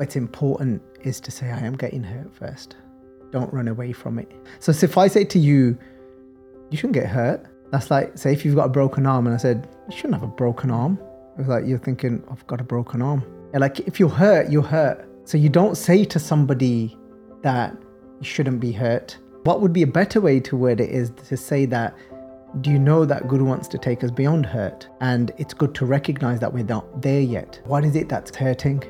What's important is to say, I am getting hurt first. Don't run away from it. So, if I say to you, you shouldn't get hurt, that's like, say, if you've got a broken arm, and I said, you shouldn't have a broken arm. It's like you're thinking, I've got a broken arm. Like, if you're hurt, you're hurt. So, you don't say to somebody that you shouldn't be hurt. What would be a better way to word it is to say that do you know that Guru wants to take us beyond hurt? And it's good to recognize that we're not there yet. What is it that's hurting?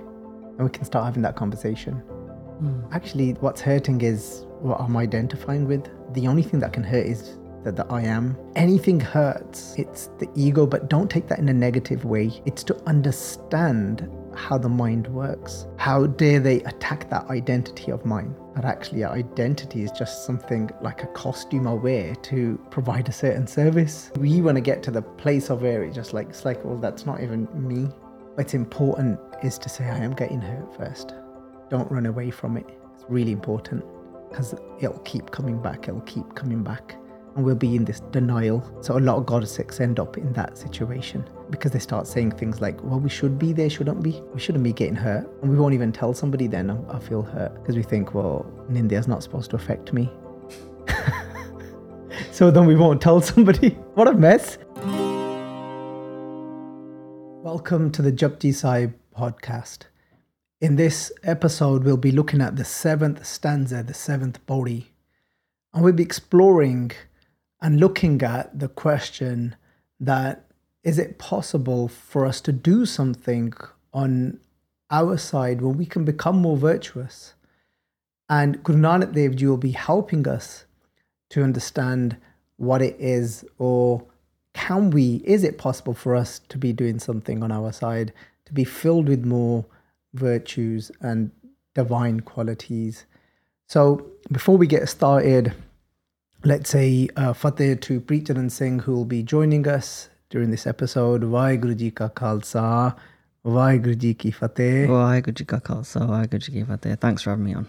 And we can start having that conversation. Hmm. Actually, what's hurting is what I'm identifying with. The only thing that can hurt is that the I am. Anything hurts. It's the ego, but don't take that in a negative way. It's to understand how the mind works. How dare they attack that identity of mine? But actually, our identity is just something like a costume I wear to provide a certain service. We want to get to the place of where it just like it's like, well, that's not even me. It's important is to say I am getting hurt first. Don't run away from it. It's really important because it'll keep coming back. It'll keep coming back. And we'll be in this denial. So a lot of goddesses end up in that situation because they start saying things like, well, we should be there, shouldn't we? We shouldn't be getting hurt. And we won't even tell somebody then I I feel hurt because we think, well, Nindia's not supposed to affect me. so then we won't tell somebody. What a mess. Welcome to the Japji Sahib podcast. In this episode, we'll be looking at the seventh stanza, the seventh pauri, and we'll be exploring and looking at the question that is it possible for us to do something on our side where we can become more virtuous? And Guru Nanak Dev Ji will be helping us to understand what it is or can we, is it possible for us to be doing something on our side, to be filled with more virtues and divine qualities? So before we get started, let's say uh, Fateh to Preetcharan Singh, who will be joining us during this episode. Vaheguru Ji Ka Khalsa, Vaheguru Ji Ki Fateh. Vaheguru Ji Ka Khalsa, Vaheguru Ji Ki Fateh. Thanks for having me on.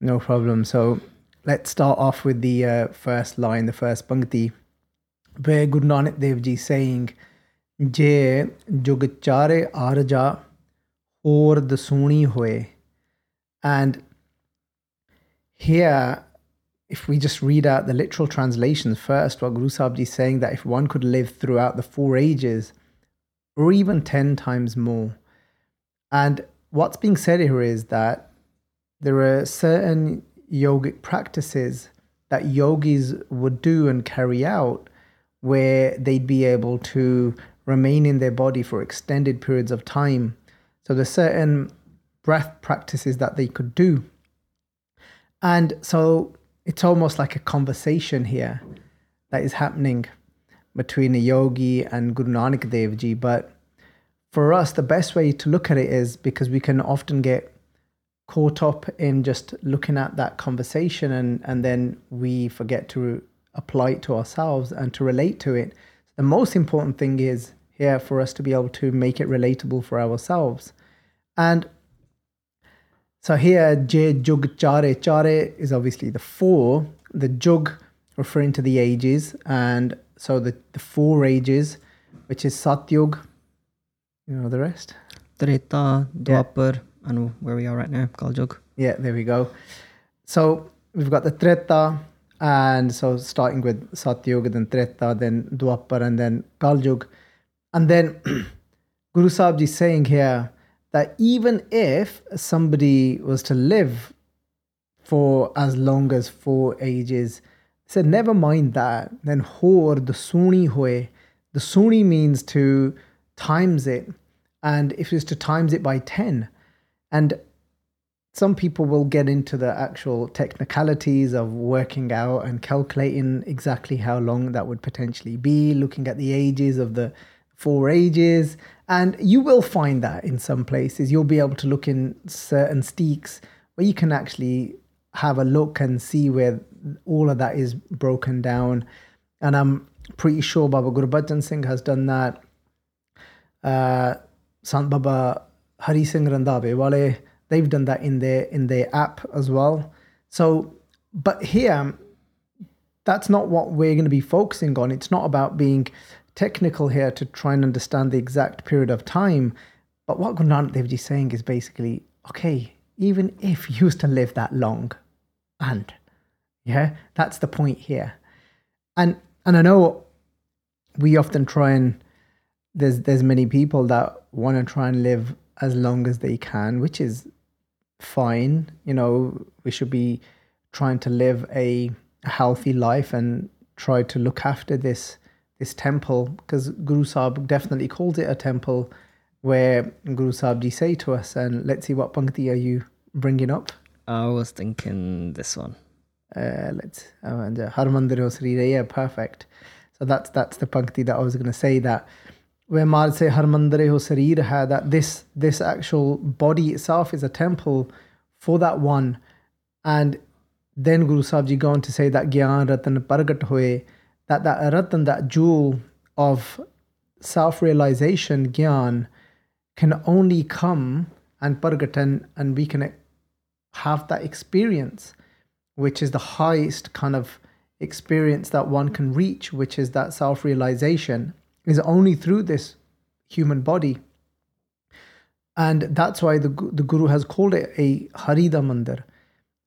No problem. So let's start off with the uh, first line, the first pankti, where Guru Nanak Dev Ji saying, Je jug chare arja or dasuni hoye. And here, if we just read out the literal translations first, what Guru Sahib is saying that if one could live throughout the four ages, or even 10 times more. And what's being said here is that there are certain yogic practices that yogis would do and carry out where they'd be able to remain in their body for extended periods of time. So there's certain breath practices that they could do. And so it's almost like a conversation here that is happening between a yogi and Guru Nanak Dev Ji. But for us, the best way to look at it is because we can often get caught up in just looking at that conversation and, and then we forget to apply it to ourselves and to relate to it. The most important thing is here for us to be able to make it relatable for ourselves. And so here, Je Jug Chare. Chare is obviously the four, the Jug referring to the ages, and so the, the four ages, which is Satyug, you know the rest? Treta, Dwapar, and where we are right now, Kaljug. Yeah, there we go. So we've got the Treta, and so starting with Satyug, then Treta, then Dwapar, and then Kaljug. And then Guru Sahib is saying here that even if somebody was to live for as long as four ages, said, never mind that. Then hor, the suni hoye. The suni means to times it. And if it's to times it by 10. And some people will get into the actual technicalities of working out and calculating exactly how long that would potentially be, looking at the ages of the four ages. And you will find that in some places. You'll be able to look in certain steeks where you can actually have a look and see where all of that is broken down. And I'm pretty sure Baba Gurbachan Singh has done that. Uh, Sant Baba Hari Singh Randhawe Wale, they've done that in their in their app as well. So, but here, that's not what we're going to be focusing on. It's not about being technical here to try and understand the exact period of time. But what Guru Nanak Dev Ji is saying is basically okay, even if you used to live that long, and yeah, that's the point here. And and I know we often try and there's there's many people that want to try and live as long as they can, which is fine. You know, we should be trying to live a healthy life and try to look after this this temple because Guru Sahib definitely calls it a temple where Guru Sahib Ji say to us, and let's see what pankti are you bringing up. I was thinking this one. Uh, let's uh, and uh, Harmandir Sri yeah, perfect. So that's that's the pankti that I was going to say that where Maharaj say Harmandir Sarir hai that this this actual body itself is a temple for that one, and then Guru Sahib Ji go on to say that Gyan Ratan Paragat Hoye, that that Ratan, that jewel of self realization, Gyan, can only come and Pargatan, and we can have that experience, which is the highest kind of experience that one can reach, which is that self realization, is only through this human body. And that's why the, the Guru has called it a Harida Mandir.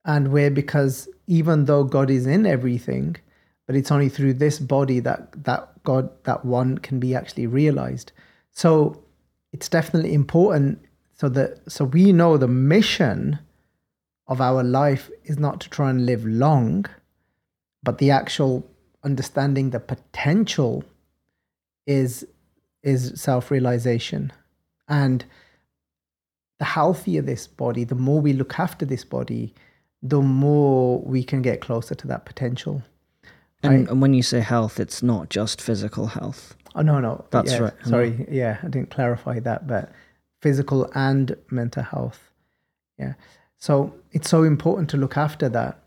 And where, because even though God is in everything, but it's only through this body that, that God, that one can be actually realized. So it's definitely important so that so we know the mission of our life is not to try and live long, but the actual understanding the potential is is self-realization and the healthier this body the more we look after this body the more we can get closer to that potential and, I, and when you say health, it's not just physical health. Oh no, no, that's yeah, right. Sorry, no. yeah, I didn't clarify that, but physical and mental health. Yeah, so it's so important to look after that.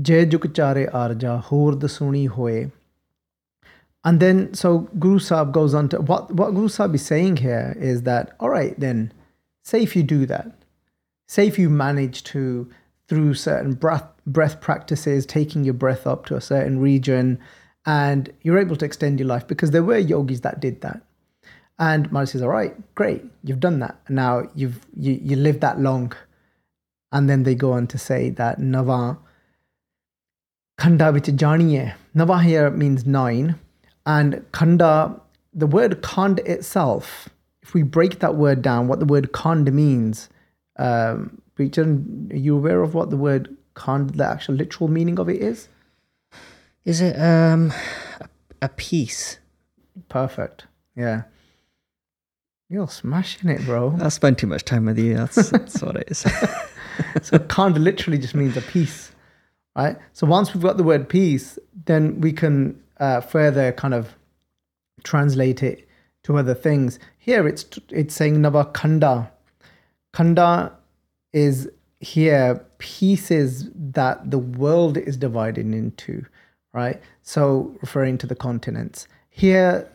Je Jug Chare Arja, Hor Dasuni Hoye. And then, so Guru Sahib goes on to what, what Guru Sahib is saying here is that, all right, then, say if you do that, say if you manage to, through certain breath breath practices, taking your breath up to a certain region, and you're able to extend your life because there were yogis that did that. And Maharaj says, all right, great, you've done that. Now you've you, you lived that long. And then they go on to say that Nava Khanda vich janiye. Nava here means nine and khanda, the word khand itself, if we break that word down, what the word khand means, um, are you aware of what the word khand, the actual literal meaning of it is? Is it um, a a piece? Perfect. Yeah. You're smashing it, bro. I spent too much time with you. That's, that's what it is. so khand literally just means a piece, right? So once we've got the word piece, then we can uh, further kind of translate it to other things. Here it's it's saying Nava Khanda. Khanda is here pieces that the world is divided into, right? So referring to the continents. Here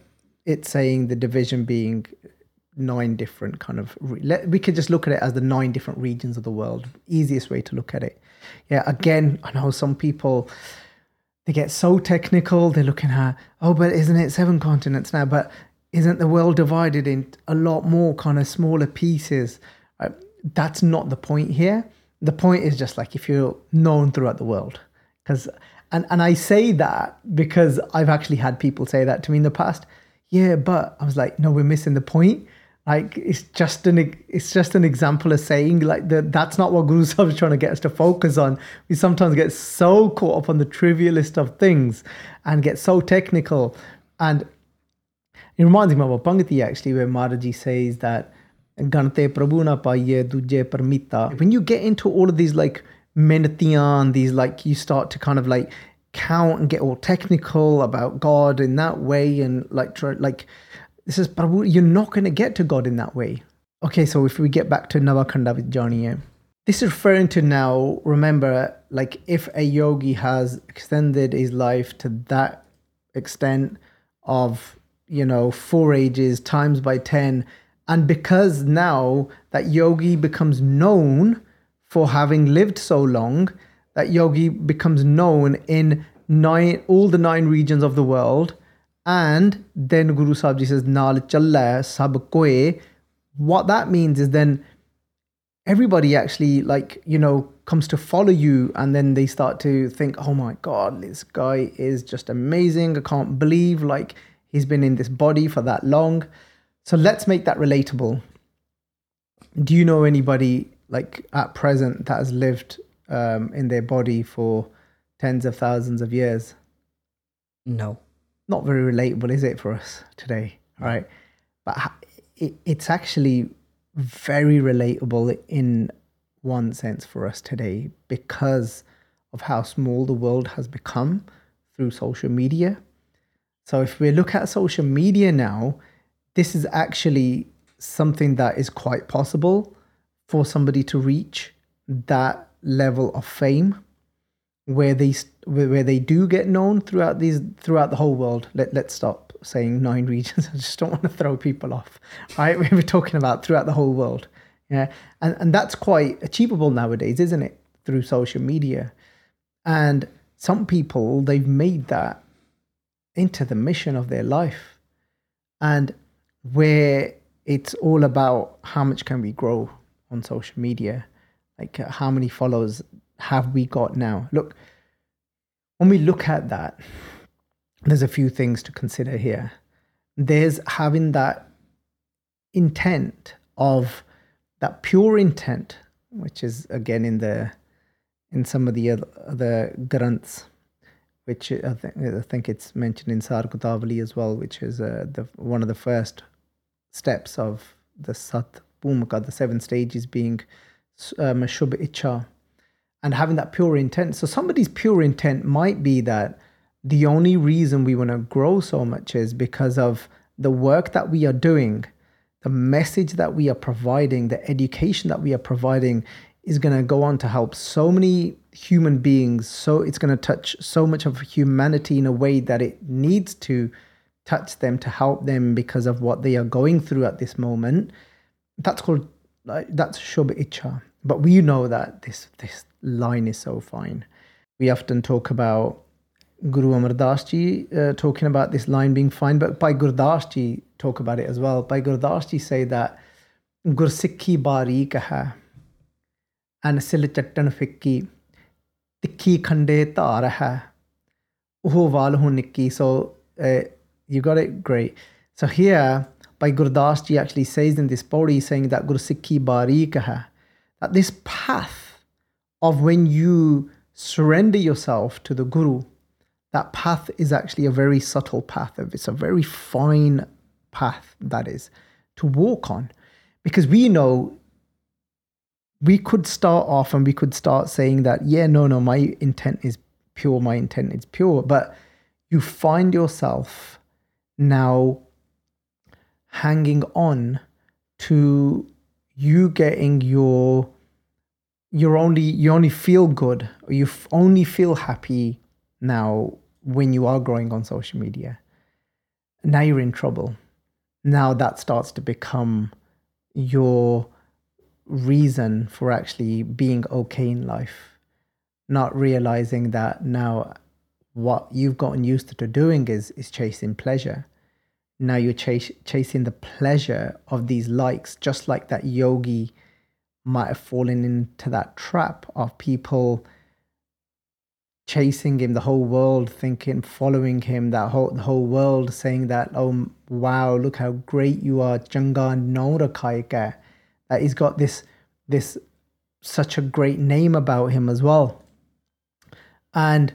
it's saying the division being nine different kind of we could just look at it as the nine different regions of the world easiest way to look at it yeah again i know some people they get so technical. They're looking at, oh, but isn't it seven continents now? But isn't the world divided in a lot more kind of smaller pieces? Uh, that's not the point here. The point is just like if you're known throughout the world. Because and, and I say that because I've actually had people say that to me in the past. Yeah, but I was like, no, we're missing the point like it's just an it's just an example of saying like that that's not what Guru Sahib is trying to get us to focus on. We sometimes get so caught up on the trivialist of things and get so technical. And it reminds me of a Pangati actually, where Maharaji says that Gante Prabhu paiye duje parmita. When you get into all of these like menatiyan, these like you start to kind of like count and get all technical about God in that way and like try, like this is Prabhu, you're not going to get to God in that way. Okay, so if we get back to Navakhanda vich janiye, this is referring to now, remember, like if a yogi has extended his life to that extent of, you know, four ages times by 10, and because now that yogi becomes known for having lived so long, that yogi becomes known in nine all the nine regions of the world and then Guru Sahib Ji says, Nal challa sab koe. What that means is then everybody actually like you know comes to follow you and then they start to think oh my god this guy is just amazing i can't believe like he's been in this body for that long so let's make that relatable do you know anybody like at present that has lived um, in their body for tens of thousands of years No. not very relatable, is it, for us today? Right. But it, it's actually very relatable in one sense for us today because of how small the world has become through social media. So if we look at social media now, this is actually something that is quite possible for somebody to reach that level of fame where they where they do get known throughout these throughout the whole world. Let let's stop saying nine regions. I just don't want to throw people off. Right, we were talking about throughout the whole world. Yeah, and and that's quite achievable nowadays, isn't it? Through social media, and some people they've made that into the mission of their life, and where it's all about how much can we grow on social media, like uh, how many followers have we got now? Look, when we look at that, there's a few things to consider here. There's having that intent of that pure intent, which is again in the in some of the other, granths, which I think, I think it's mentioned in Sargotavali as well, which is uh, the one of the first steps of the Sat Bhumika, the seven stages being um, Shubha Icha, and having that pure intent. So somebody's pure intent might be that the only reason we want to grow so much is because of the work that we are doing, the message that we are providing, the education that we are providing is going to go on to help so many human beings. So it's going to touch so much of humanity in a way that it needs to touch them to help them because of what they are going through at this moment. That's called that's Shubha Icha. But we know that this this line is so fine. We often talk about Guru Amar Das Ji uh, talking about this line being fine, but Bhai Gurdas Ji talk about it as well. Bhai Gurdas Ji say that Gursikhi bareek hai and sil chattan fikki tikhi khande tar hai oh nikki. So uh, you got it great. So here, Bhai Gurdas Ji actually says in this pauri, saying that Gursikhi bareek hai, that this path of when you surrender yourself to the Guru, that path is actually a very subtle path. It's a very fine path, that is, to walk on. Because we know we could start off and we could start saying that, yeah, no, no, my intent is pure, my intent is pure. But you find yourself now hanging on to you getting your you're only you only feel good or you f- only feel happy now when you are growing on social media. Now you're in trouble. Now that starts to become your reason for actually being okay in life. Not realizing that now what you've gotten used to doing is is chasing pleasure. Now you're chase, chasing the pleasure of these likes just like that yogi might have fallen into that trap of people chasing him the whole world thinking following him that whole the whole world saying that oh wow look how great you are changa naao rakhaae kai that he's got this this such a great name about him as well. And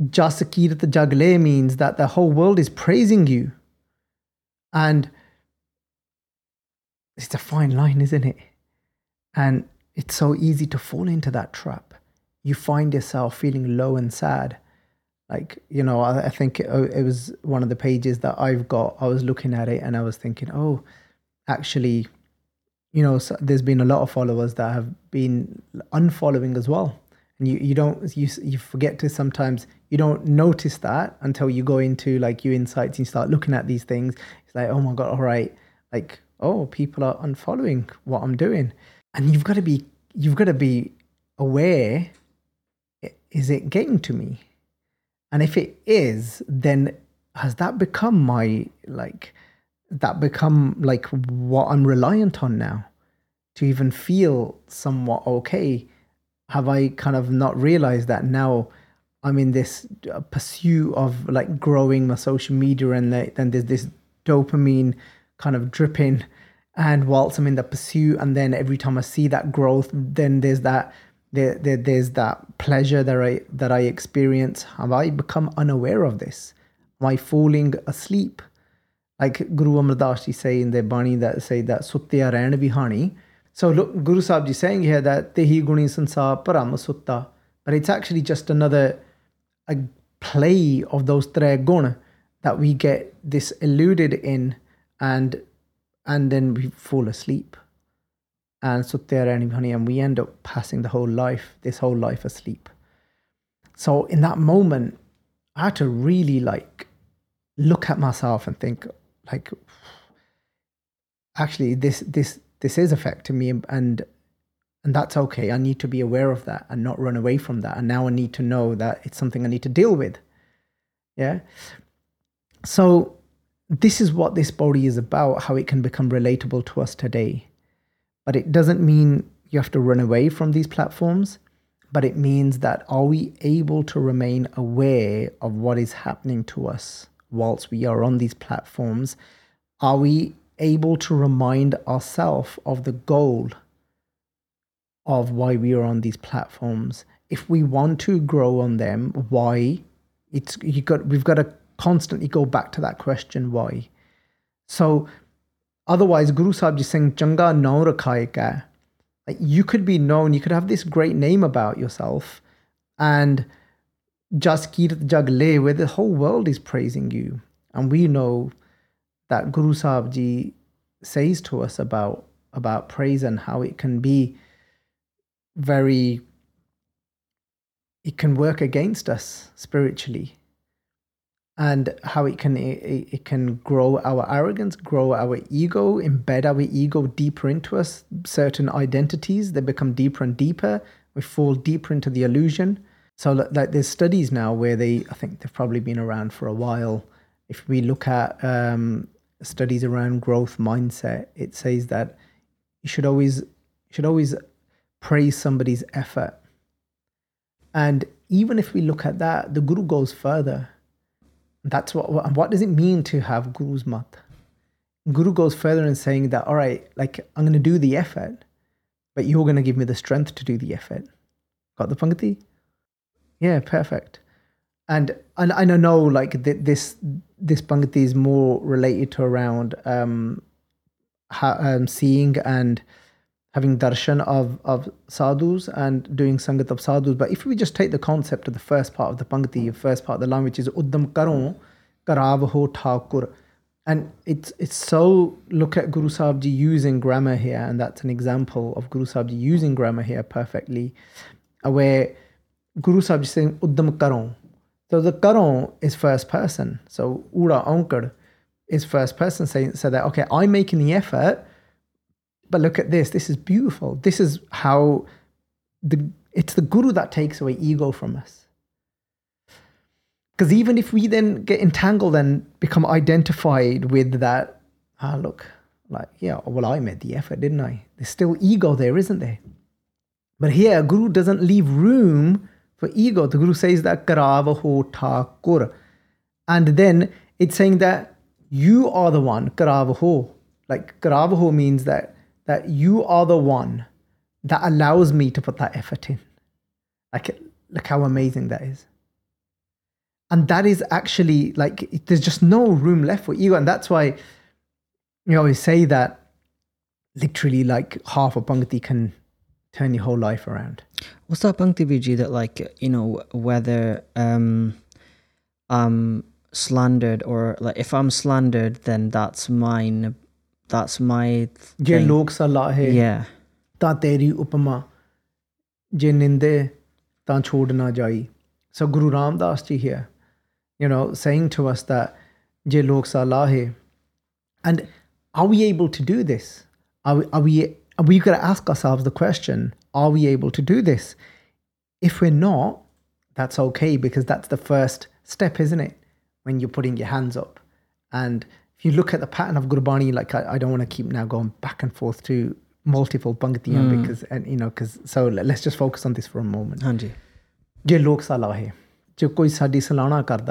Jasakirat Jagle means that the whole world is praising you. And it's a fine line, isn't it? And it's so easy to fall into that trap. You find yourself feeling low and sad. Like, you know, I, I think it, it was one of the pages that I've got. I was looking at it and I was thinking, oh, actually, you know, so there's been a lot of followers that have been unfollowing as well and you, you don't you, you forget to sometimes you don't notice that until you go into like your insights and start looking at these things. It's like oh my god all right. Like oh people are unfollowing what i'm doing. And you've got to be you've got to be aware is it getting to me? And if it is then has that become my like that become like what i'm reliant on now? To even feel somewhat okay, have I kind of not realized that now I'm in this uh, pursuit of like growing my social media and then there's this dopamine kind of dripping. And whilst I'm in the pursuit and then every time I see that growth then there's that there, there there's that pleasure that I that I experience. Have I become unaware of this? Am I falling asleep? Like Guru Amar Ji say in the Bani that say that Sutya Rain Vihani so look Guru Sahib Ji saying here that Tehi Guni Sansar Param Sutta. But it's actually just another a play of those tre that we get this eluded in and and then we fall asleep. And there and we end up passing the whole life this whole life asleep. So in that moment i had to really like look at myself and think like actually this this this is affecting me and and that's okay. I need to be aware of that and not run away from that. And now i need to know that it's something i need to deal with. Yeah? So this is what this pauri is about how it can become relatable to us today. But it doesn't mean you have to run away from these platforms but it means that are we able to remain aware of what is happening to us whilst we are on these platforms? Are we able to remind ourselves of the goal of why we are on these platforms. If we want to grow on them, why? It's you got we've got to constantly go back to that question why. So otherwise Guru Sahib is saying Changa no rakhaye Like you could be known, you could have this great name about yourself and just kirat jagle where the whole world is praising you. And we know that Guru Sahib Ji says to us about about praise and how it can be very it can work against us spiritually. And how it can it, it can grow our arrogance grow our ego embed our ego deeper into us. Certain identities they become deeper and deeper. We fall deeper into the illusion. So like there's studies now where they i think they've probably been around for a while. If we look at um, studies around growth mindset it says that you should always should always praise somebody's effort. And even if we look at that, the Guru goes further. That's what, what does it mean to have Guru's mat? Guru goes further in saying that, all right, like I'm going to do the effort, but you're going to give me the strength to do the effort. Got the Pangati? Yeah, perfect. And and I know like this this Pangati is more related to around um, ha, um seeing and having darshan of, of sadhus and doing sangat of sadhus. But if we just take the concept of the first part of the Pangati, the first part of the line, which is Uddam Karon, Karav Ho Thakur. And it's it's so look at Guru Sahib Ji using grammar here, and that's an example of Guru Sahib Ji using grammar here perfectly, uh, where Guru Sahib Ji saying Uddam Karon. So the Karon is first person. So Ura Ankar is first person saying so that okay, I'm making the effort but look at this. This is beautiful. This is how the it's the guru that takes away ego from us. Because even if we then get entangled and become identified with that, ah, look, like, yeah, well, I made the effort, didn't I? There's still ego there, isn't there? But here, Guru doesn't leave room for ego. The Guru says that karavaho thakur. And then it's saying that you are the one, karavaho. Like karavaho means that that you are the one that allows me to put that effort in. Like, look how amazing that is. And that is actually like, there's just no room left for ego. And that's why you always say that literally like half a Pangati can turn your whole life around. What's that Pangati Viji that like, you know, whether um, I'm slandered or like if I'm slandered, then that's mine that's my ਜੇ ਲੋਕ ਸਲਾਹ ਹੈ yeah ਤਾਂ ਤੇਰੀ ਉਪਮਾ ਜੇ ਨਿੰਦੇ ਤਾਂ ਛੋੜ ਨਾ ਜਾਈ so guru ramdas ji here you know saying to us that je lok salah hai and are we able to do this are we are we are we got to ask ourselves the question are we able to do this if we're not that's okay because that's the first step isn't it when you're putting your hands up and if you look at the pattern of Gurbani, like I, I don't want to keep now going back and forth to multiple पंक्तियां mm. because and you know because so let's just focus on this for a moment.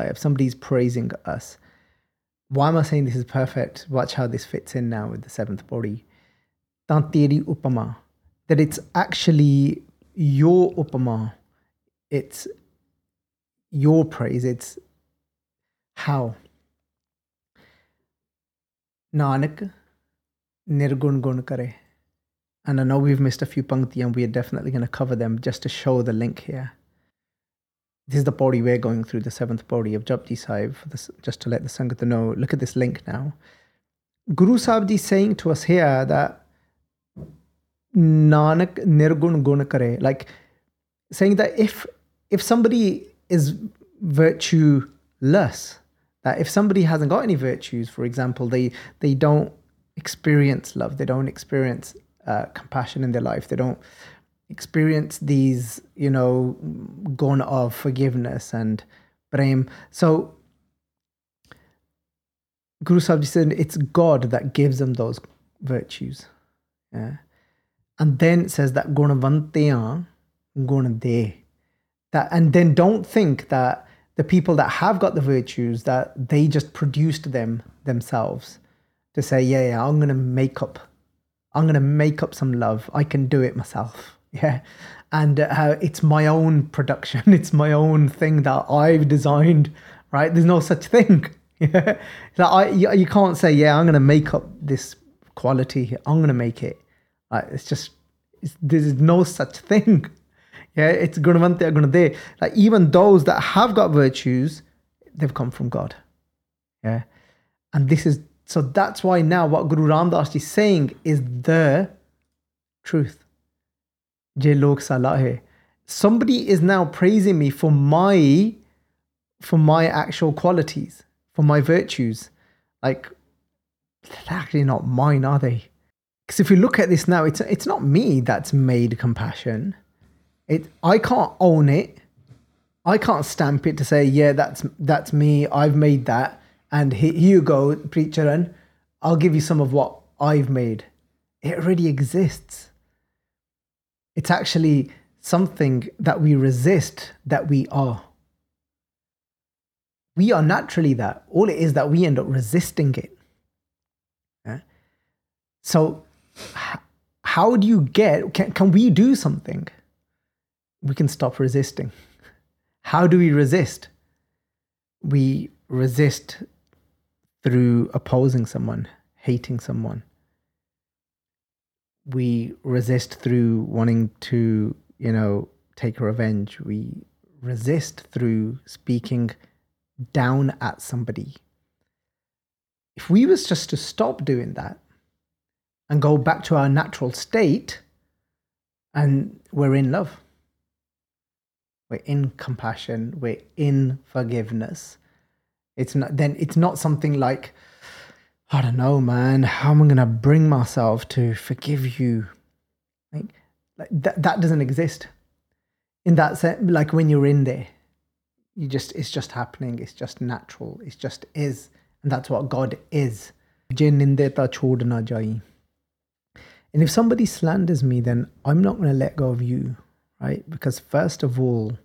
if somebody is praising us why am i saying this is perfect? Watch how this fits in now with the seventh pauri. that it's actually your upama it's your praise it's how? Nanak nirgun gun kare. And i know we've missed a few pankti and we are definitely going to cover them just to show the link here. This is the pauri we're going through the seventh pauri of Japji Sahib this, just to let the Sangat know. Look at this link now. Guru Sahib is saying to us here that Nanak nirgun gun kare like saying that if if somebody is virtueless that if somebody hasn't got any virtues for example they they don't experience love they don't experience uh, compassion in their life they don't experience these you know gun of forgiveness and prem so guru sahib said it's god that gives them those virtues. Yeah. And then it says that gunavantya gun de that and then don't think that the people that have got the virtues that they just produced them themselves to say yeah, yeah i'm to make up. I'm to make up some love. I can do it myself. Yeah. And uh, it's my own production. It's my own thing that i've designed right? There's no such thing. Yeah. Like I, you, you can't say yeah i'm to make up this quality. I'm to make it. Like, it's just it's, there's no such thing yeah, it's gunavante gunade. Like even those that have got virtues, they've come from God. Yeah. And this is so that's why now what Guru Ramdas is saying is the truth. Log. Somebody is now praising me for my for my actual qualities, for my virtues. Like they're actually not mine, are they? Because if you look at this now, it's it's not me that's made compassion it i can't own it. I can't stamp it to say yeah that's that's me. I've made that. And here you go preacher and i'll give you some of what i've made. It already exists. It's actually something that we resist that we are. We are naturally that. All it is that we end up resisting it. Yeah? so how do you get can, can we do something we can stop resisting. How do we resist? We resist through opposing someone, hating someone. We resist through wanting to, you know, take revenge. We resist through speaking down at somebody. If we was just to stop doing that and go back to our natural state, and we're in love we're in compassion. We're in forgiveness. It's not then it's not something like i don't know man how am i to bring myself to forgive you? Like, like that, that doesn't exist. In that sense like when you're in there you just it's just happening. It's just natural. It just is. And that's what god is. Chhod jai. and if somebody slanders me then i'm not to let go of you right? Because first of all,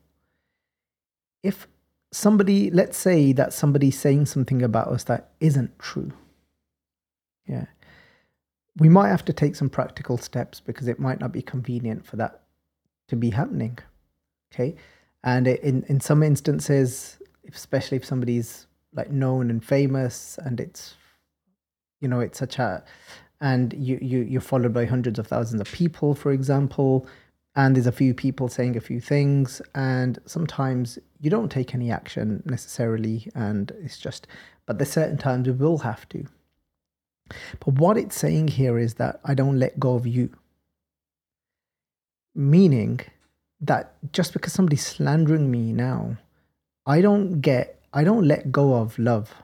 if somebody, let's say that somebody's saying something about us that isn't true, yeah, we might have to take some practical steps because it might not be convenient for that to be happening, okay? And in in some instances, especially if somebody's like known and famous, and it's you know it's such a and you, you you're followed by hundreds of thousands of people for example and there's a few people saying a few things and sometimes you don't take any action necessarily and it's just but there's certain times we will have to. But what it's saying here is that i don't let go of you. Meaning that just because somebody's slandering me now i don't get i don't let go of love.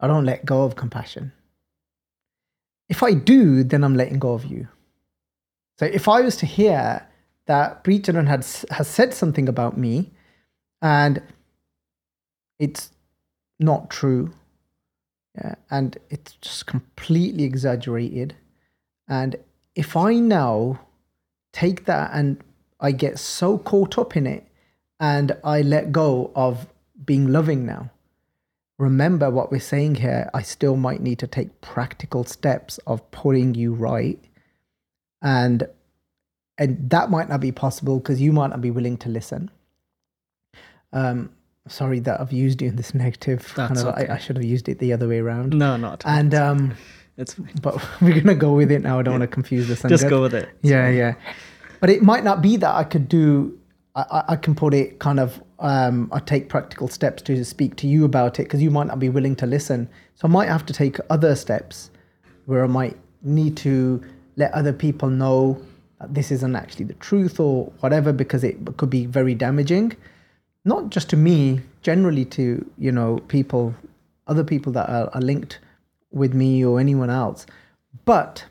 I don't let go of compassion. If i do then i'm letting go of you so if I was to hear that Preetcharan had has said something about me, and it's not true, Yeah. And it's just completely exaggerated. And if I now take that and I get so caught up in it and I let go of being loving now, remember what we're saying here. I still might need to take practical steps of putting you right. And and that might not be possible because you might not be willing to listen. Um, sorry that I've used you in this negative That's kind of. okay. I, I should have used it the other way around. No, not. And um, it's fine. but we're gonna go with it now. I don't want to confuse the Just go with it. Yeah, yeah. But it might not be that I could do. I, I- I can put it kind of. Um, I take practical steps to speak to you about it because you might not be willing to listen. So I might have to take other steps where I might need to let other people know that this isn't actually the truth or whatever because it could be very damaging. Not just to me, generally to you know people, other people that are, are linked with me or anyone else. But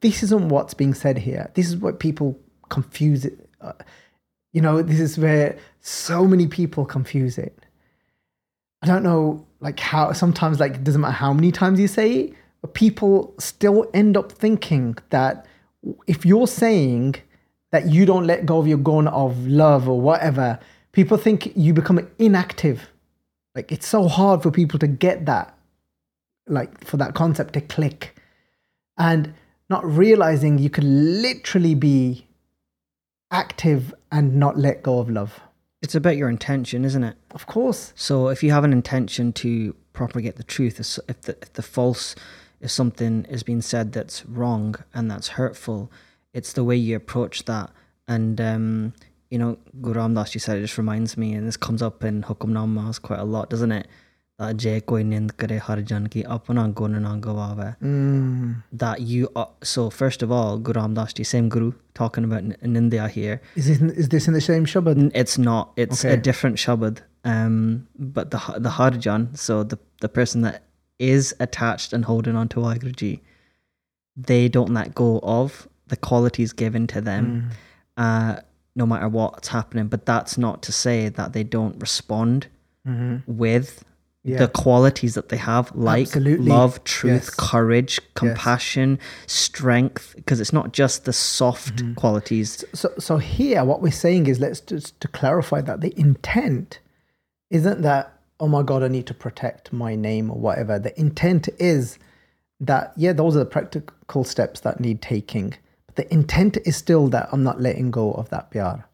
this isn't what's being said here. This is what people confuse it. Uh, you know, this is where so many people confuse it. I don't know, like how sometimes, like, it doesn't matter how many times you say it, people still end up thinking that if you're saying that you don't let go of your gun of love or whatever, people think you become inactive. Like, it's so hard for people to get that, like, for that concept to click and not realizing you could literally be active and not let go of love. It's about your intention, isn't it? Of course. So if you have an intention to propagate the truth, if if the, if the false, if something is being said that's wrong and that's hurtful, it's the way you approach that. And um, you know, Guru Ram Das ji said it just reminds me, and this comes up in Hukum Namas quite a lot, doesn't it? That koi nind kare har jan ki apna gun na gawave. Mm. That you are, so first of all, Guru Ram Das ji, same Guru talking about Nindya here. Is this, is this in the same Shabad? It's not. It's a different shabad. Um, but the the harjan, so the the person that is attached and holding on to Wahguruji, they don't let go of the qualities given to them, uh, no matter what's happening. But that's not to say that they don't respond hmm with Yeah. the qualities that they have, like Absolutely. love, truth, Yes. courage, compassion, strength. Because it's not just the soft Mm-hmm. qualities. So, so here, what we're saying is, let's just to clarify that the intent isn't that, oh my God, I need to protect my name or whatever. The intent is that, yeah, those are the practical steps that need taking. But the intent is still that I'm not letting go of that pyar,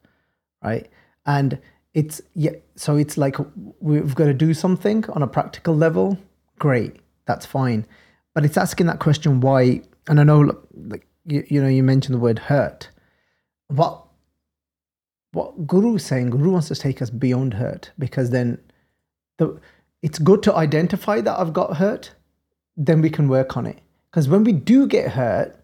right? And it's, yeah, so it's like we've got to do something on a practical level. Great, that's fine. But it's asking that question why, and I know, like, you, you know, you mentioned the word hurt what what Guru is saying, Guru wants to take us beyond hurt because then the it's good to identify that I've got hurt, then we can work on it. Because when we do get hurt,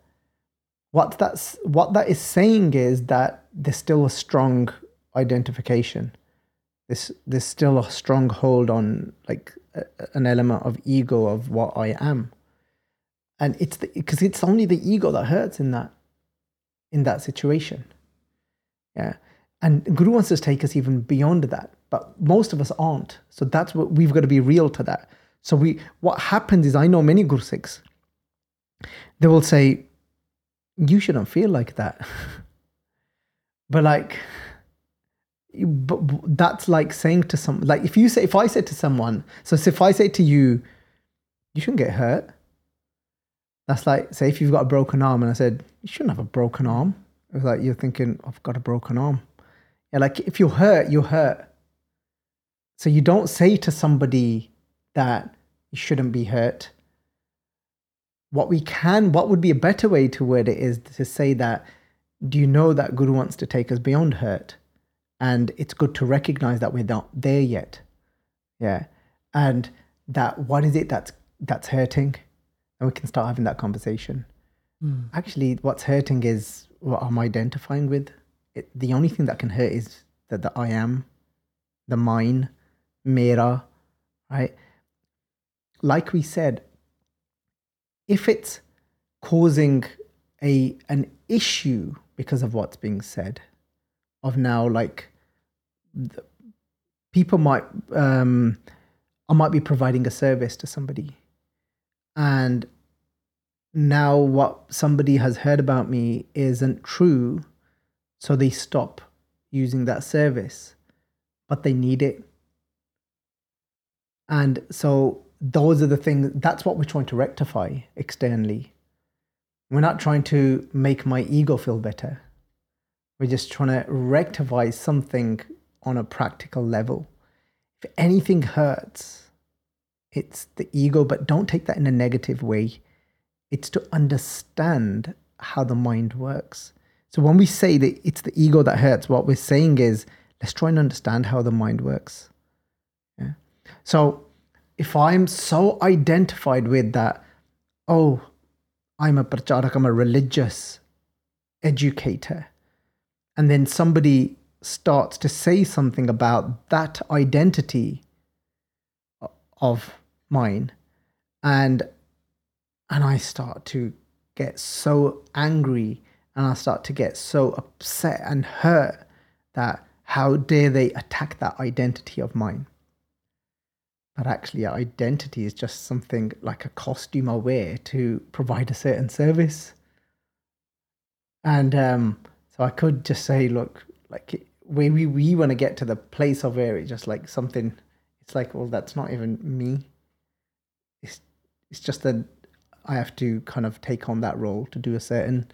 what that's what that is saying is that there's still a strong identification. There's there's still a strong hold on like a, an element of ego of what I am. And it's because it's only the ego that hurts in that in that situation. Yeah. And Guru wants to take us even beyond that. But most of us aren't. So that's what we've got to be real to that. So we what happens is I know many Guru Sikhs, they will say, You shouldn't feel like that. but like but that's like saying to some like if you say if I said to someone, so if I say to you, you shouldn't get hurt. That's like say if you've got a broken arm and I said, You shouldn't have a broken arm. It's like you're thinking, I've got a broken arm. Like if you're hurt, you're hurt. So you don't say to somebody that you shouldn't be hurt. What we can, what would be a better way to word it is to say that, do you know that Guru wants to take us beyond hurt? And it's good to recognize that we're not there yet. Yeah. And that what is it that's that's hurting? And we can start having that conversation hmm. actually what's hurting is what i'm identifying with it, the only thing that can hurt is that the i am the mine mera right? Like we said if it's causing a an issue because of what's being said of now like the, people might um i might be providing a service to somebody. And now what somebody has heard about me isn't true so they stop using that service but they need it. And so those are the things that's what we're trying to rectify externally. We're not trying to make my ego feel better. We're just trying to rectify something on a practical level. If anything hurts it's the ego but don't take that in a negative way. It's to understand how the mind works. So when we say that it's the ego that hurts, what we're saying is let's try and understand how the mind works. Yeah. So if I'm so identified with that, oh, I'm a pracharak, I'm a religious educator, and then somebody starts to say something about that identity of mine, and and I start to get so angry and I start to get so upset and hurt that how dare they attack that identity of mine? But actually, identity is just something like a costume I wear to provide a certain service. And um, so I could just say, look, like where we, we want to get to the place of where it's just like something, it's like, well, that's not even me. It's, it's just that I have to kind of take on that role to do a certain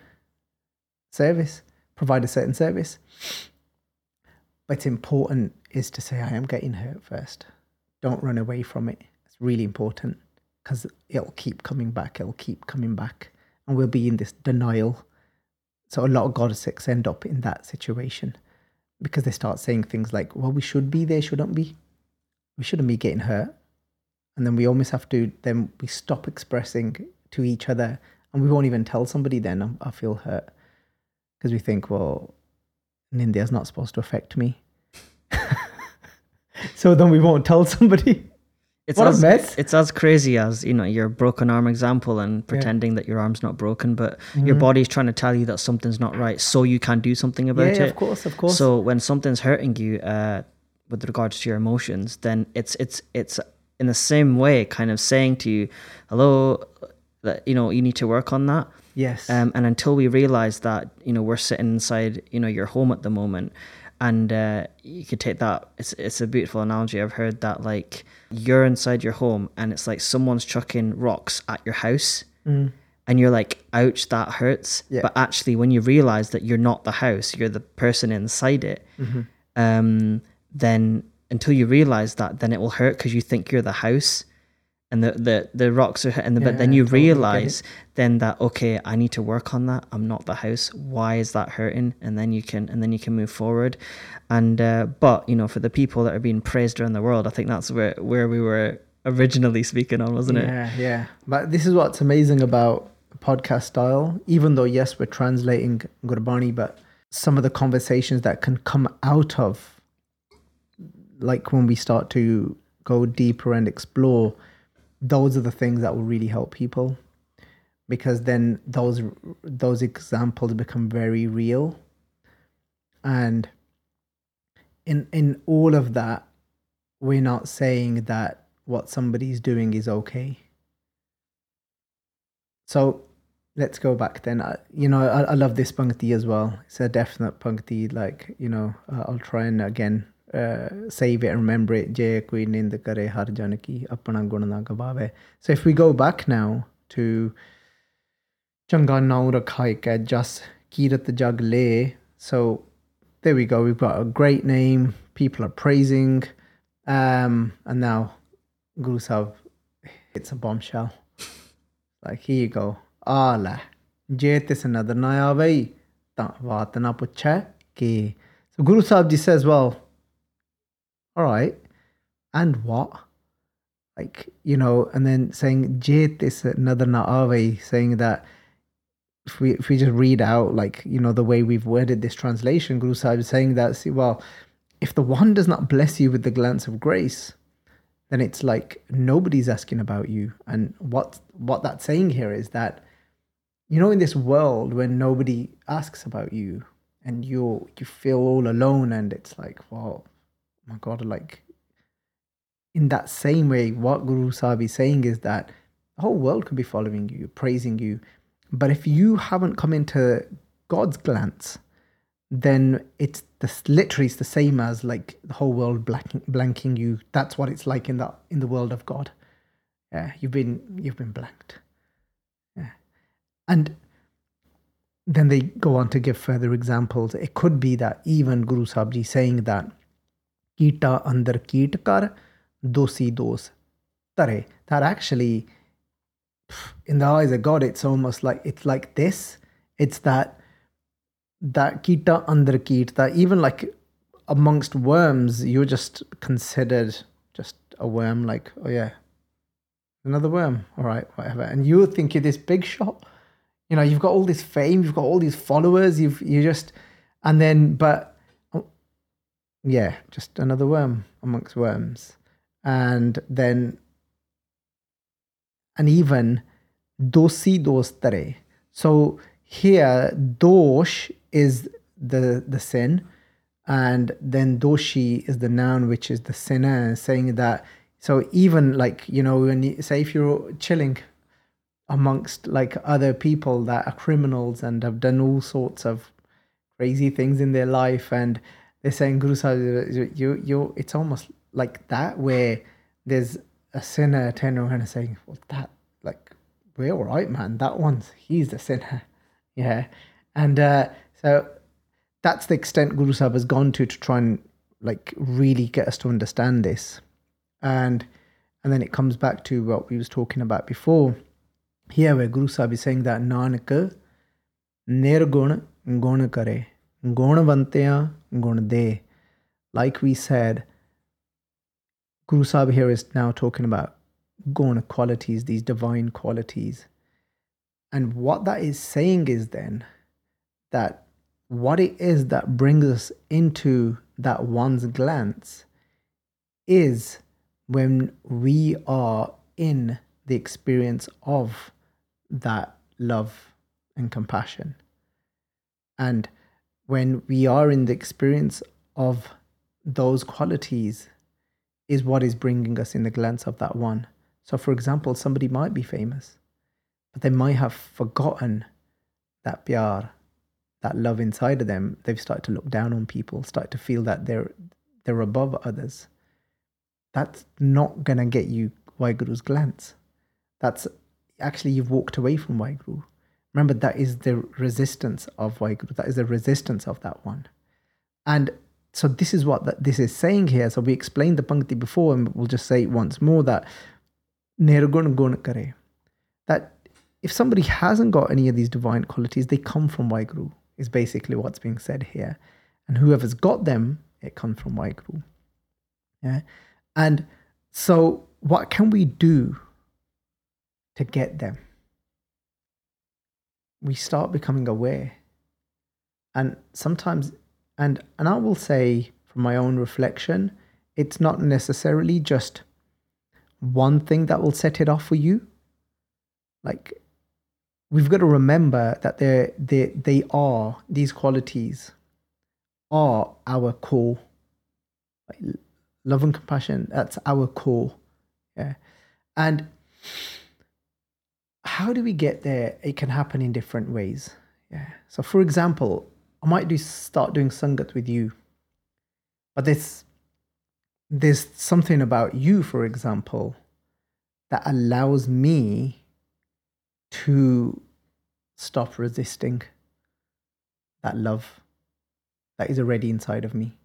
service, provide a certain service. But it's important is to say, I am getting hurt first. Don't run away from it. It's really important because it'll keep coming back. It'll keep coming back. And we'll be in this denial. So a lot of goddesses end up in that situation because they start saying things like, well, we should be there, shouldn't we? We shouldn't be getting hurt. And then we almost have to, then we stop expressing to each other and we won't even tell somebody then I, feel hurt because we think well Nindia's not supposed to affect me so then we won't tell somebody it's what as, a mess. It's as crazy as you know your broken arm example and pretending yeah. that your arm's not broken, but mm-hmm. your body's trying to tell you that something's not right, so you can do something about yeah, it. Of course, of course. So when something's hurting you, uh, with regards to your emotions, then it's it's it's in the same way, kind of saying to you, "Hello, that you know you need to work on that yes um, and until we realize that you know we're sitting inside you know your home at the moment and uh, you could take that it's, it's a beautiful analogy i've heard that like you're inside your home and it's like someone's chucking rocks at your house mm. and you're like ouch that hurts yeah. but actually when you realize that you're not the house you're the person inside it mm-hmm. um, then until you realize that then it will hurt because you think you're the house and the, the, the rocks are hitting, yeah, but then you totally realize then that okay, I need to work on that. I'm not the house. Why is that hurting? And then you can and then you can move forward. And uh, but you know, for the people that are being praised around the world, I think that's where where we were originally speaking on, wasn't it? Yeah, yeah. But this is what's amazing about podcast style. Even though yes, we're translating Gurbani, but some of the conversations that can come out of like when we start to go deeper and explore those are the things that will really help people because then those those examples become very real. And in in all of that we're not saying that what somebody's doing is okay. So let's go back then. I, you know I, I love this pankti as well. It's a definite pankti like you know uh, i'll try and again uh, save remember it. So if we go back now to changa naao rakhaae kai just kirat jag le. So there we go. We've got a great name. People are praising. Um, and now Guru Sahib it's a bombshell. like, here you go. Allah ਜੇ ਤਿਸ ਨਦਰ ਨਾ ਆਵੇ ਤਾਂ ਬਾਤ ਨਾ ਪੁੱਛੈ ਕਿ ਸੋ Guru Sahib all right, and what? Like, you know, and then saying Je tis nadar na aave, saying that if we if we just read out like, you know, the way we've worded this translation, Guru Sahib is saying that see, well, if the one does not bless you with the glance of grace, then it's like nobody's asking about you. And what what that's saying here is that, you know, in this world when nobody asks about you and you you feel all alone and it's like, well, my God, like in that same way, what Guru Sahib is saying is that The whole world could be following you, praising you. But if you haven't come into God's glance, then it's the, literally it's the same as like the whole world blanking, blanking you. That's what it's like in the in the world of God. Yeah, you've been you've been blanked. Yeah, and then they go on to give further examples. It could be that even Guru Sahib saying that Kita andar keet kar dosi dos tare. That actually, in the eyes of God, it's almost like it's like this. It's that that kita andar keet that even like amongst worms, you're just considered just a worm. Like oh yeah, another worm. All right, whatever. And you think you're this big shot you know you've got all this fame you've got all these followers you've you just and then but yeah just another worm amongst worms. And then and even dosi dostare. So here dosh is the the sin and then doshi is the noun which is the sinner saying that so even like you know when you say if you're chilling amongst like other people that are criminals and have done all sorts of crazy things in their life and they're saying Guru Sahib, you you it's almost like that where there's a sinner turning around and saying, Well that like we're all right man, that one's he's the sinner. Yeah. And uh, so that's the extent Guru Sahib has gone to to try and like really get us to understand this. And and then it comes back to what we was talking about before here where Guru Sahib is saying that Nanak nirgun gun kare, gunvantya gun de. Like we said, Guru Sahib here is now talking about gun qualities, these divine qualities. And what that is saying is then that what it is that brings us into that one's glance is when we are in the experience of that love and compassion. And when we are in the experience of those qualities, is what is bringing us in the glance of that one. So, for example, somebody might be famous, but they might have forgotten that pyar, that love inside of them. They've started to look down on people, start to feel that they're they're above others. That's not gonna get you Waheguru's glance. That's actually you've walked away from Waheguru. Remember, that is the resistance of Waheguru. That is the resistance of that one. And so this is what this is saying here. So we explained the Pankti before, and we'll just say it once more that Nirgun Gun Kare. That if somebody hasn't got any of these divine qualities, they come from Waheguru, is basically what's being said here. And whoever's got them, it comes from Waheguru. Yeah. And so what can we do to get them. We start becoming aware. And sometimes, and, and I will say from my own reflection, it's not necessarily just one thing that will set it off for you. Like, we've got to remember that they they they are these qualities are our core like love and compassion that's our core yeah and how do we get there? It can happen in different ways. Yeah. So, for example, I might do start doing sangat with you, but there's there's something about you, for example, that allows me to stop resisting that love that is already inside of me.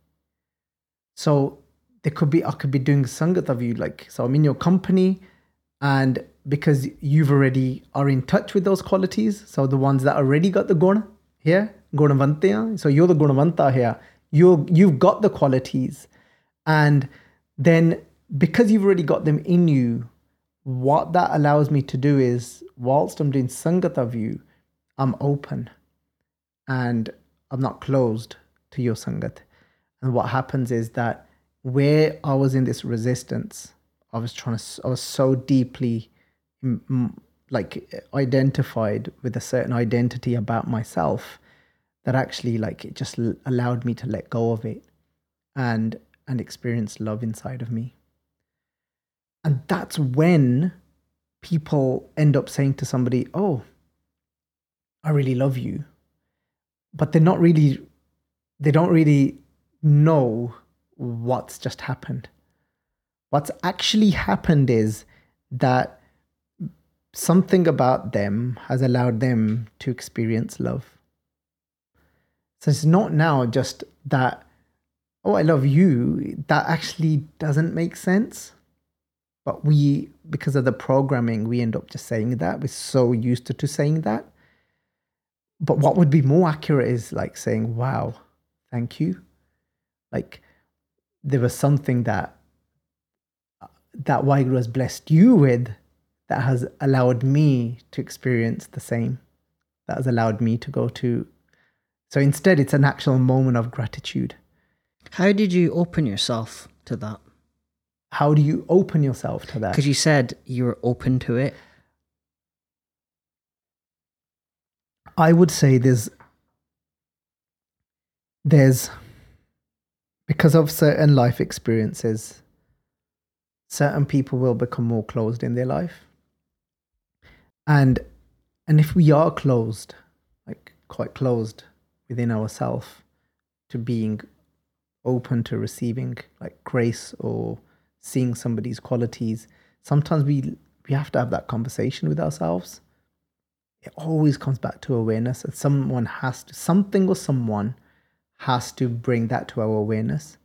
So there could be I could be doing sangat of you, like so I'm in your company and because you've already are in touch with those qualities. So the ones that already got the guna here gunavantya so you're the gunavanta here. You you've got the qualities. And then because you've already got them in you what that allows me to do is whilst i'm doing sangat of you i'm open and i'm not closed to your sangat. And what happens is that where i was in this resistance I was trying to, I was so deeply like identified with a certain identity about myself that actually like it just allowed me to let go of it and and experience love inside of me and that's when people end up saying to somebody, Oh, I really love you. But they're not really, they don't really know what's just happened. What's actually happened is that something about them has allowed them to experience love. So it's not now just that, oh, I love you. That actually doesn't make sense. But we, because of the programming, we end up just saying that. We're so used to, to saying that. But what would be more accurate is like saying, wow, thank you. Like there was something that uh, that Waheguru has blessed you with that has allowed me to experience the same, that has allowed me to go to. So instead, it's an actual moment of gratitude. How did you open yourself to that? How do you open yourself to that? Because you said you were open to it. I would say there's there's because of certain life experiences, certain people will become more closed in their life. And and if we are closed, like quite closed within ourselves to being open to receiving like grace or seeing somebody's qualities, sometimes we we have to have that conversation with ourselves. It always comes back to awareness and someone has to something or someone has to bring that to our awareness.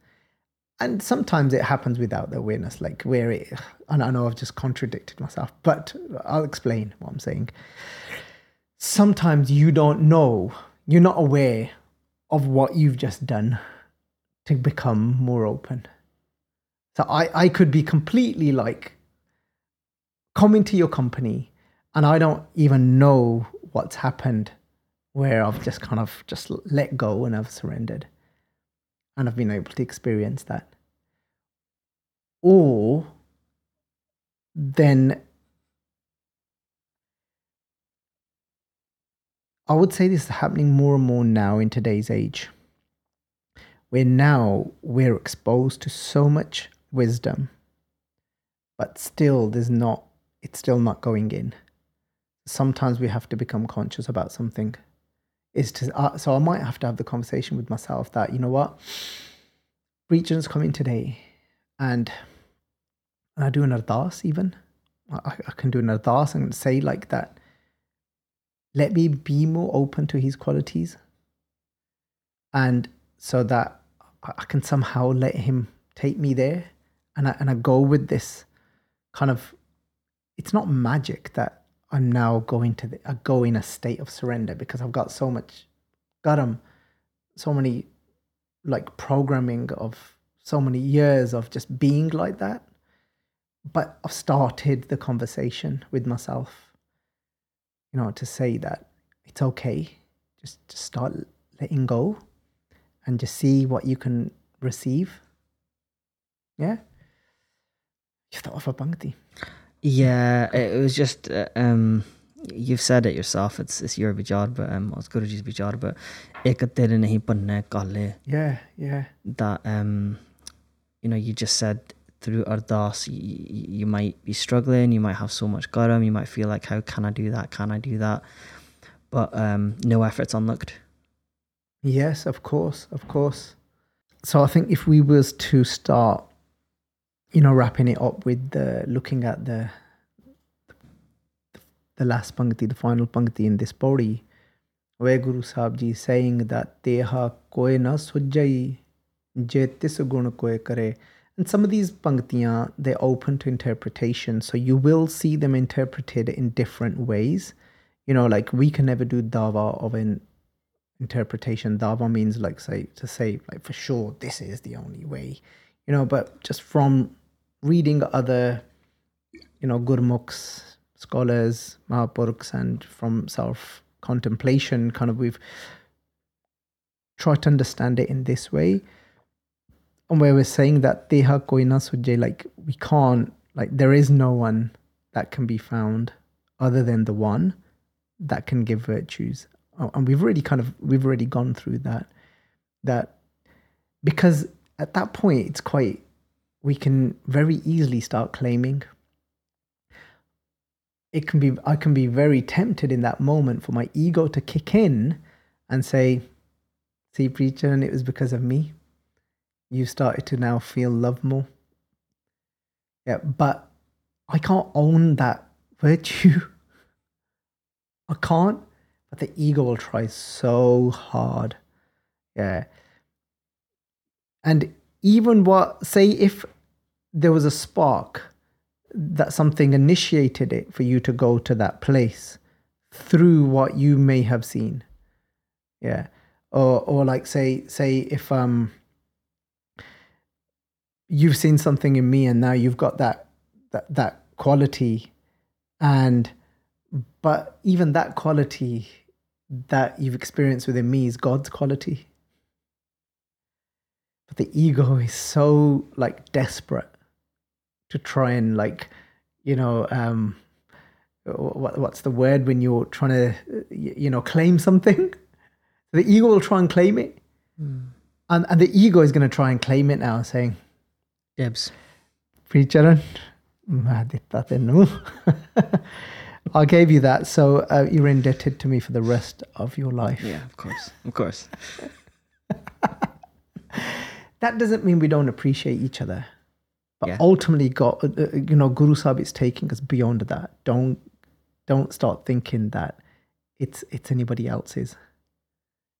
And sometimes it happens without the awareness, like where it, and I know I've just contradicted myself, but I'll explain what I'm saying. Sometimes you don't know, you're not aware of what you've just done to become more open. So I, I could be completely like coming to your company and I don't even know what's happened where I've just kind of just let go and I've surrendered. And I've been able to experience that. Or then I would say this is happening more and more now in today's age, where now we're exposed to so much wisdom, but still there's not, it's still not going in. Sometimes we have to become conscious about something is to uh, so I might have to have the conversation with myself that you know what? Regions coming today and and I do an ardas even. I, I can do an ardas and say like that let me be more open to his qualities. And so that I can somehow let him take me there and I, and I go with this kind of it's not magic that I'm now going to the, I go in a state of surrender because I've got so much, got them, so many like programming of so many years of just being like that. But I've started the conversation with myself, you know, to say that it's okay. Just, just start letting go and just see what you can receive. Yeah. You thought of a pankti. Yeah, it was just uh, um, you've said it yourself. It's it's your vichar, but um, it's Guruji's vichar, but ek tere nahi panne kale. Yeah, yeah. That um, you know, you just said through ardas, you, you might be struggling, you might have so much garam, you might feel like, how can I do that? Can I do that? But um, no efforts unlooked. Yes, of course, of course. So I think if we was to start you know, wrapping it up with the looking at the the last pankti, the final pankti in this pauri, where Guru Sahib Ji is saying that Teha koi na sujjai jetis gun koi kare. And some of these panktiyan, they're open to interpretation. So you will see them interpreted in different ways. You know, like we can never do dava of an interpretation. Dava means like say to say like for sure this is the only way. You know, but just from reading other, you know, Gurmukhs, scholars, Mahapurkhs, and from self contemplation, kind of we've tried to understand it in this way. And where we're saying that Teha Koina Sujje, like we can't, like there is no one that can be found other than the one that can give virtues. Oh, and we've already kind of we've already gone through that. That because at that point it's quite we can very easily start claiming it can be I can be very tempted in that moment for my ego to kick in and say, "See, Preetcharan, and it was because of me. You started to now feel love more." Yeah, but I can't own that virtue. I can't, but the ego will try so hard. Yeah. And even what, say, if there was a spark that something initiated it for you to go to that place through what you may have seen. Yeah. Or, or like say, say if, um, you've seen something in me and now you've got that, that, that quality and, but even that quality that you've experienced within me is God's quality. But the ego is so like desperate to try and like, you know, um, what, what's the word when you're trying to, you know, claim something? The ego will try and claim it. Mm. And, and the ego is going to try and claim it now, saying, Dibs. Preetcharan, I gave you that, so uh, you're indebted to me for the rest of your life. Yeah, of course. Of course. That doesn't mean we don't appreciate each other. But Yeah. ultimately, God, uh, uh, you know, Guru Sahib is taking us beyond that. Don't don't start thinking that it's it's anybody else's.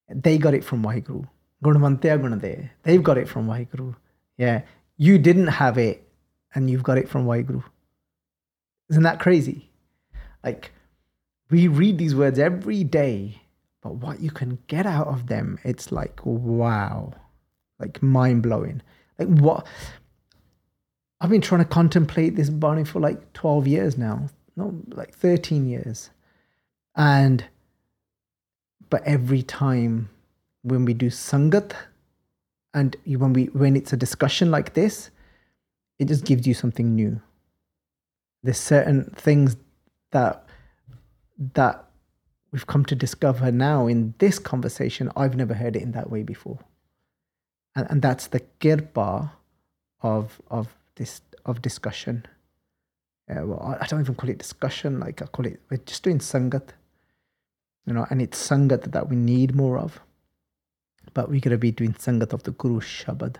They got it from Waheguru. Gunvantya Gunade. They've got it from Waheguru. Yeah. You didn't have it and you've got it from Waheguru. Isn't that crazy? Like we read these words every day, but what you can get out of them, it's like wow. Like mind blowing. Like what I've been trying to contemplate this Bani for like 12 years now. No, like 13 years. And but every time when we do sangat and when we when it's a discussion like this, it just gives you something new. There's certain things that that we've come to discover now in this conversation. I've never heard it in that way before. And and that's the kirpa of of this of discussion. Well, I- don't even call it discussion. Like I call it, we're just doing sangat, you know, and it's sangat that we need more of. But we're gonna be doing sangat of the Guru Shabad.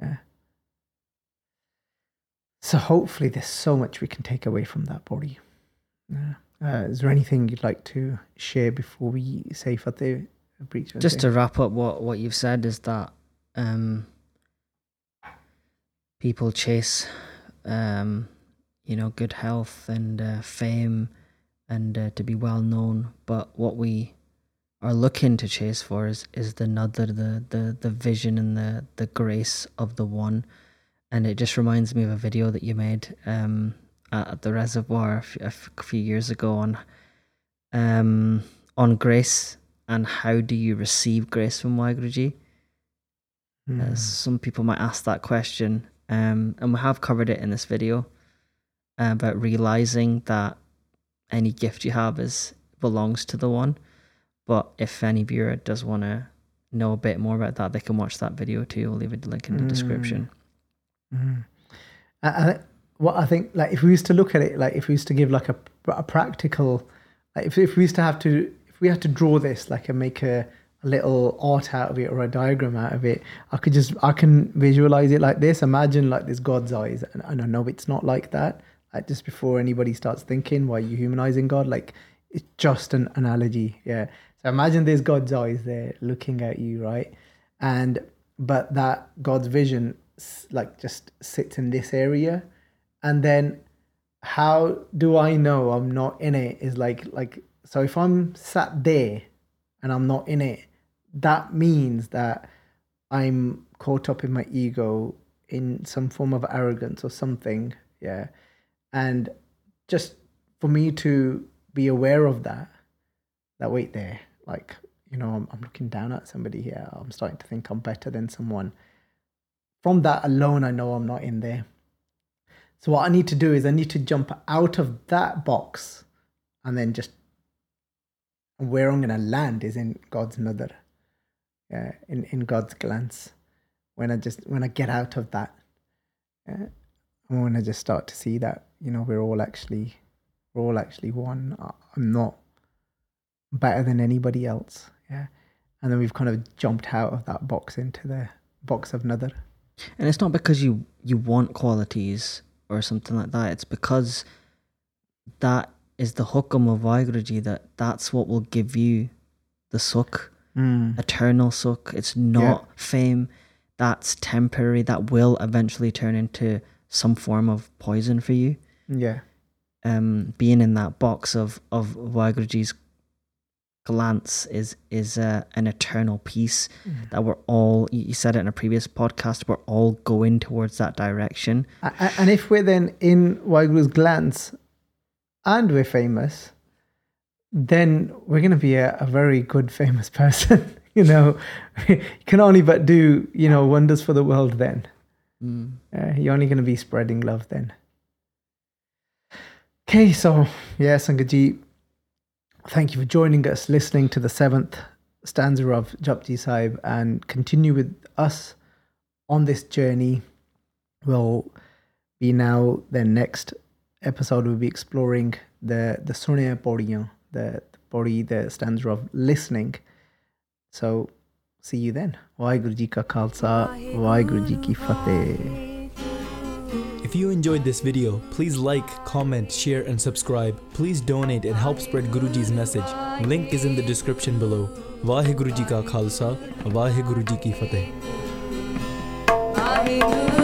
Yeah. So hopefully, there's so much we can take away from that pauri. Yeah. Uh, is there anything you'd like to share before we say Fateh? Just to wrap up what, what you've said is that um, people chase, um, you know, good health and uh, fame and uh, to be well known. But what we are looking to chase for is, is the nadar, the, the, the vision and the, the grace of the one. And it just reminds me of a video that you made um, at the reservoir a f- a f- a few years ago on um, on grace and how do you receive grace from Waheguruji? Hmm. Uh, some people might ask that question, um, and we have covered it in this video uh, about realizing that any gift you have is belongs to the one. But if any viewer does want to know a bit more about that, they can watch that video too. We'll leave a link in the description. Mm. I, I, what I think, like, if we used to look at it, like, if we used to give like a, a practical, like, if, if we used to have to, if we had to draw this, like, and make a, a little art out of it or a diagram out of it, I could just, I can visualize it like this. Imagine like this God's eyes, and, and I know it's not like that. Like, just before anybody starts thinking, why are you humanizing God? Like, it's just an analogy. Yeah. So imagine there's God's eyes there looking at you, right? And, but that God's vision, like, just sits in this area and then how do i know i'm not in it is like like so if i'm sat there and i'm not in it that means that i'm caught up in my ego in some form of arrogance or something yeah. And just for me to be aware of that that wait there like you know i'm, I'm looking down at somebody here. I'm starting to think i'm better than someone. From that alone i know i'm not in there. So what I need to do is I need to jump out of that box and then just where I'm gonna land is in God's nadar. Yeah, in, in God's glance. When I just when I get out of that. Uh, and when I just start to see that, you know, we're all actually we're all actually one. I'm not better than anybody else. Yeah. And then we've kind of jumped out of that box into the box of another. And it's not because you you want qualities or something like that. It's because that is the hukam of Vaheguru that that's what will give you the sukh, eternal sukh. It's not fame. That's temporary. That will eventually turn into some form of poison for you. Yeah. Um, being in that box of of Vaheguruji's glance is is uh, an eternal peace that we're all. You said it in a previous podcast. We're all going towards that direction. And if we're then in Waheguru's glance and we're famous, then we're going to be a, a very good famous person. you know, you can only but do, you know, wonders for the world then. Uh, you're only going to be spreading love then. Okay, so yeah, Sangaji, thank you for joining us, listening to the seventh stanza of Japji Sahib, and continue with us on this journey. We'll be now the next episode. We'll be exploring the the Sunya the the pauri, the stanza of listening. So see you then. Vaheguru Ji Ka Khalsa, Vaheguru Ji Ki Fateh. If you enjoyed this video, please like, comment, share, and subscribe. Please donate and help spread Guruji's message. Link is in the description below. Vaheguru Ji Ka Khalsa, Vaheguru Ji Ki Fateh. Vaheguru